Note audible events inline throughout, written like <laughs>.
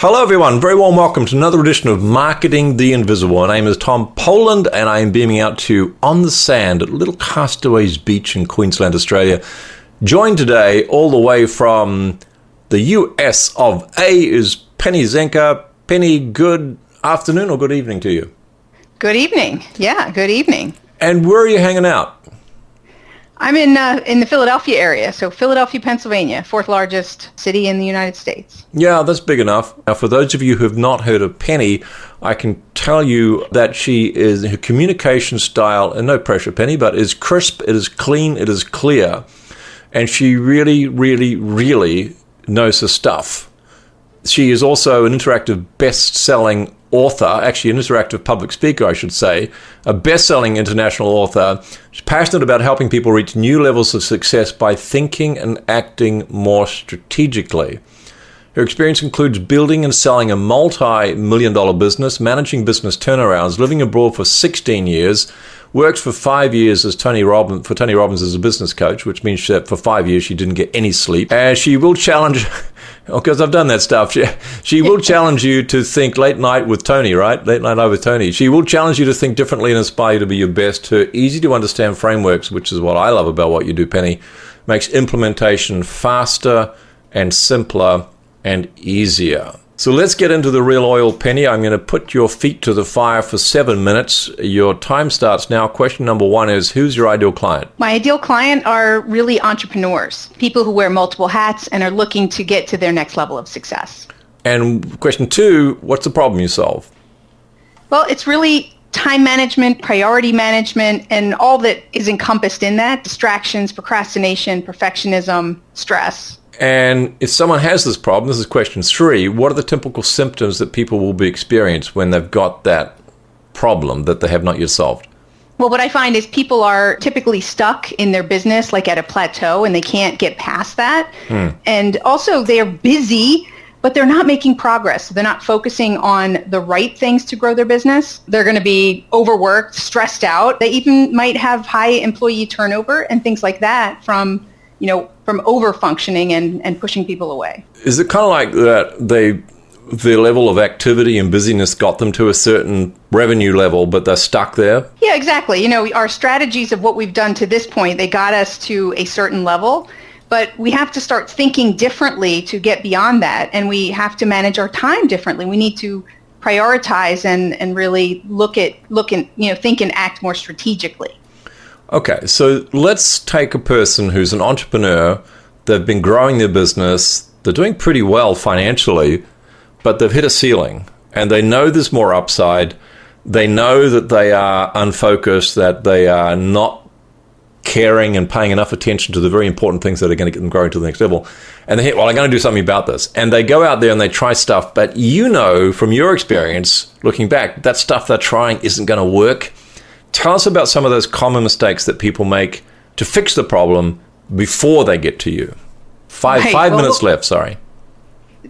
Hello, everyone. Very warm welcome to another edition of Marketing the Invisible. My name is Tom Poland, and I am beaming out to you on the sand at Little Castaways Beach in Queensland, Australia. Joined today, all the way from the US of A, is Penny Zenker. Penny, good afternoon or good evening to you? Good evening. Yeah, good evening. And where are you hanging out? I'm in uh, in the Philadelphia area, so Philadelphia, Pennsylvania, fourth largest city in the United States. Yeah, that's big enough. Now, for those of you who have not heard of Penny, I can tell you that she is her communication style, and no pressure, Penny, but is crisp, it is clean, it is clear, and she really, really, really knows her stuff. She is also an interactive best-selling author, actually an interactive public speaker, I should say, a best-selling international author. Passionate about helping people reach new levels of success by thinking and acting more strategically. Her experience includes building and selling a multi-million dollar business, managing business turnarounds, living abroad for 16 years, works for five years as Tony Robbins for Tony Robbins as a business coach, which means that for five years she didn't get any sleep. And she will challenge Oh, because I've done that stuff. She, she will challenge you to think late night with Tony, right? Late night over with Tony. She will challenge you to think differently and inspire you to be your best. Her easy to understand frameworks, which is what I love about what you do, Penny, makes implementation faster and simpler and easier. So let's get into the real oil, Penny. I'm going to put your feet to the fire for seven minutes. Your time starts now. Question number one is Who's your ideal client? My ideal client are really entrepreneurs, people who wear multiple hats and are looking to get to their next level of success. And question two What's the problem you solve? Well, it's really time management, priority management, and all that is encompassed in that distractions, procrastination, perfectionism, stress. And if someone has this problem, this is question three, what are the typical symptoms that people will be experienced when they've got that problem that they have not yet solved? Well, what I find is people are typically stuck in their business, like at a plateau, and they can't get past that. Hmm. And also, they're busy, but they're not making progress. They're not focusing on the right things to grow their business. They're going to be overworked, stressed out. They even might have high employee turnover and things like that from you know, from over functioning and, and pushing people away. Is it kind of like that they the level of activity and busyness got them to a certain revenue level, but they're stuck there? Yeah, exactly. You know, our strategies of what we've done to this point, they got us to a certain level, but we have to start thinking differently to get beyond that, and we have to manage our time differently. We need to prioritize and, and really look at look and you know think and act more strategically. Okay, so let's take a person who's an entrepreneur. They've been growing their business. They're doing pretty well financially, but they've hit a ceiling and they know there's more upside. They know that they are unfocused, that they are not caring and paying enough attention to the very important things that are going to get them growing to the next level. And they hit, well, I'm going to do something about this. And they go out there and they try stuff, but you know from your experience, looking back, that stuff they're trying isn't going to work Tell us about some of those common mistakes that people make to fix the problem before they get to you. Five right. five well, minutes left. Sorry.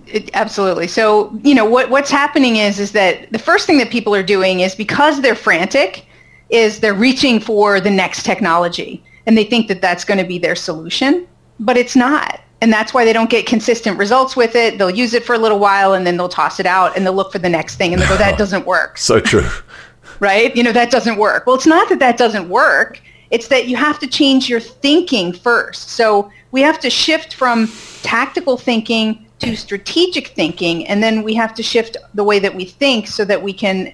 It, absolutely. So you know what what's happening is is that the first thing that people are doing is because they're frantic, is they're reaching for the next technology and they think that that's going to be their solution, but it's not. And that's why they don't get consistent results with it. They'll use it for a little while and then they'll toss it out and they'll look for the next thing and they go, that <laughs> doesn't work. so true right? You know, that doesn't work. Well, it's not that that doesn't work. It's that you have to change your thinking first. So we have to shift from tactical thinking to strategic thinking, and then we have to shift the way that we think so that we can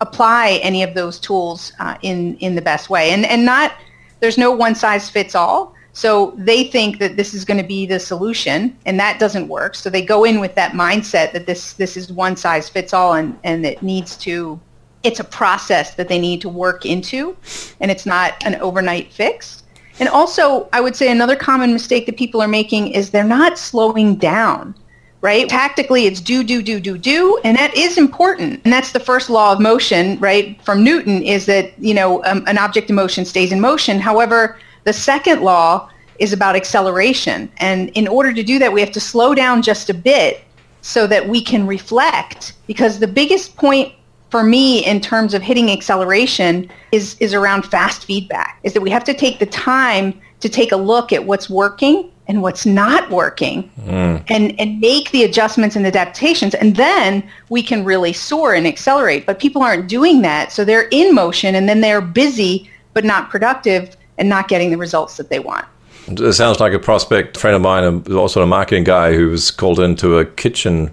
apply any of those tools uh, in in the best way. And and not there's no one size fits all. So they think that this is going to be the solution, and that doesn't work. So they go in with that mindset that this this is one size fits all, and and it needs to it's a process that they need to work into and it's not an overnight fix. And also, I would say another common mistake that people are making is they're not slowing down, right? Tactically, it's do, do, do, do, do, and that is important. And that's the first law of motion, right, from Newton is that, you know, um, an object in motion stays in motion. However, the second law is about acceleration. And in order to do that, we have to slow down just a bit so that we can reflect because the biggest point for me in terms of hitting acceleration is is around fast feedback is that we have to take the time to take a look at what's working and what's not working mm. and, and make the adjustments and adaptations and then we can really soar and accelerate. But people aren't doing that so they're in motion and then they're busy but not productive and not getting the results that they want. It sounds like a prospect friend of mine also a marketing guy who was called into a kitchen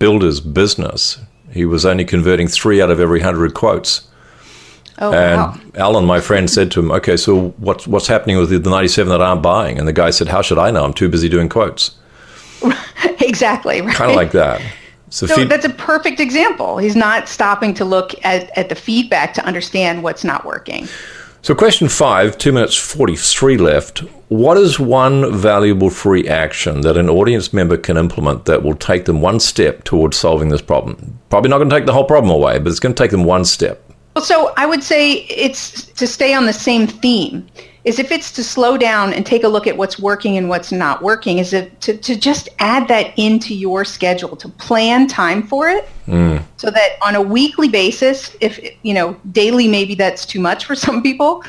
builder's business he was only converting three out of every hundred quotes Oh, and wow. Alan, my friend, said to him, "Okay, so what's what's happening with the 97 that aren't buying?" And the guy said, "How should I know? I'm too busy doing quotes." <laughs> exactly. Right? Kind of like that. So, so feed- that's a perfect example. He's not stopping to look at, at the feedback to understand what's not working. So, question five, two minutes 43 left. What is one valuable free action that an audience member can implement that will take them one step towards solving this problem? Probably not going to take the whole problem away, but it's going to take them one step. So I would say it's to stay on the same theme. Is if it's to slow down and take a look at what's working and what's not working, is it to, to just add that into your schedule, to plan time for it, mm. so that on a weekly basis, if you know daily maybe that's too much for <laughs> some people,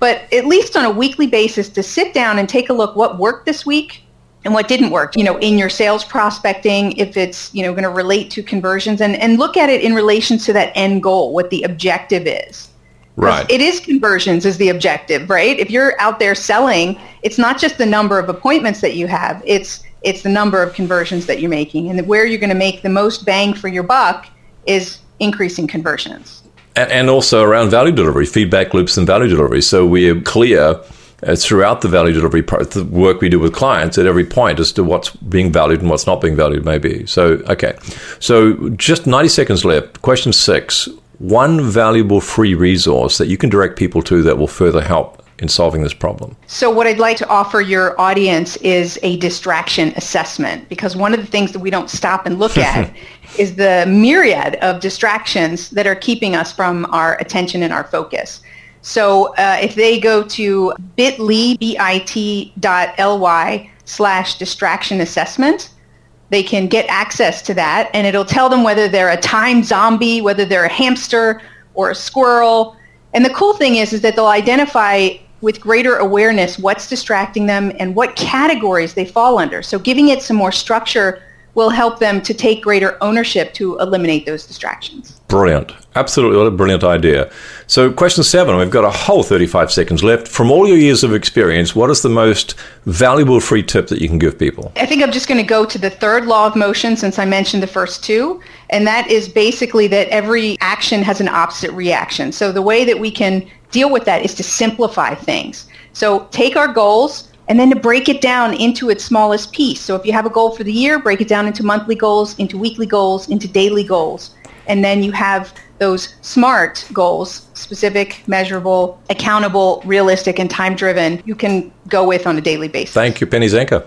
but at least on a weekly basis to sit down and take a look what worked this week, and what didn't work, you know, in your sales prospecting, if it's, you know, going to relate to conversions and, and look at it in relation to that end goal, what the objective is. Right. It is conversions is the objective, right? If you're out there selling, it's not just the number of appointments that you have, it's it's the number of conversions that you're making. And where you're going to make the most bang for your buck is increasing conversions. And, and also around value delivery, feedback loops and value delivery. So we're clear uh, throughout the value delivery part, the work we do with clients at every point as to what's being valued and what's not being valued, maybe. So, okay. So, just 90 seconds left. Question six one valuable free resource that you can direct people to that will further help in solving this problem? So, what I'd like to offer your audience is a distraction assessment because one of the things that we don't stop and look at <laughs> is the myriad of distractions that are keeping us from our attention and our focus. So uh, if they go to bit.ly, bit.ly slash distraction assessment, they can get access to that and it'll tell them whether they're a time zombie, whether they're a hamster or a squirrel. And the cool thing is, is that they'll identify with greater awareness what's distracting them and what categories they fall under. So giving it some more structure will help them to take greater ownership to eliminate those distractions. Brilliant. Absolutely. What a brilliant idea. So, question seven, we've got a whole 35 seconds left. From all your years of experience, what is the most valuable free tip that you can give people? I think I'm just going to go to the third law of motion since I mentioned the first two. And that is basically that every action has an opposite reaction. So, the way that we can deal with that is to simplify things. So, take our goals and then to break it down into its smallest piece. So if you have a goal for the year, break it down into monthly goals, into weekly goals, into daily goals. And then you have those SMART goals, specific, measurable, accountable, realistic, and time-driven, you can go with on a daily basis. Thank you, Penny Zenker.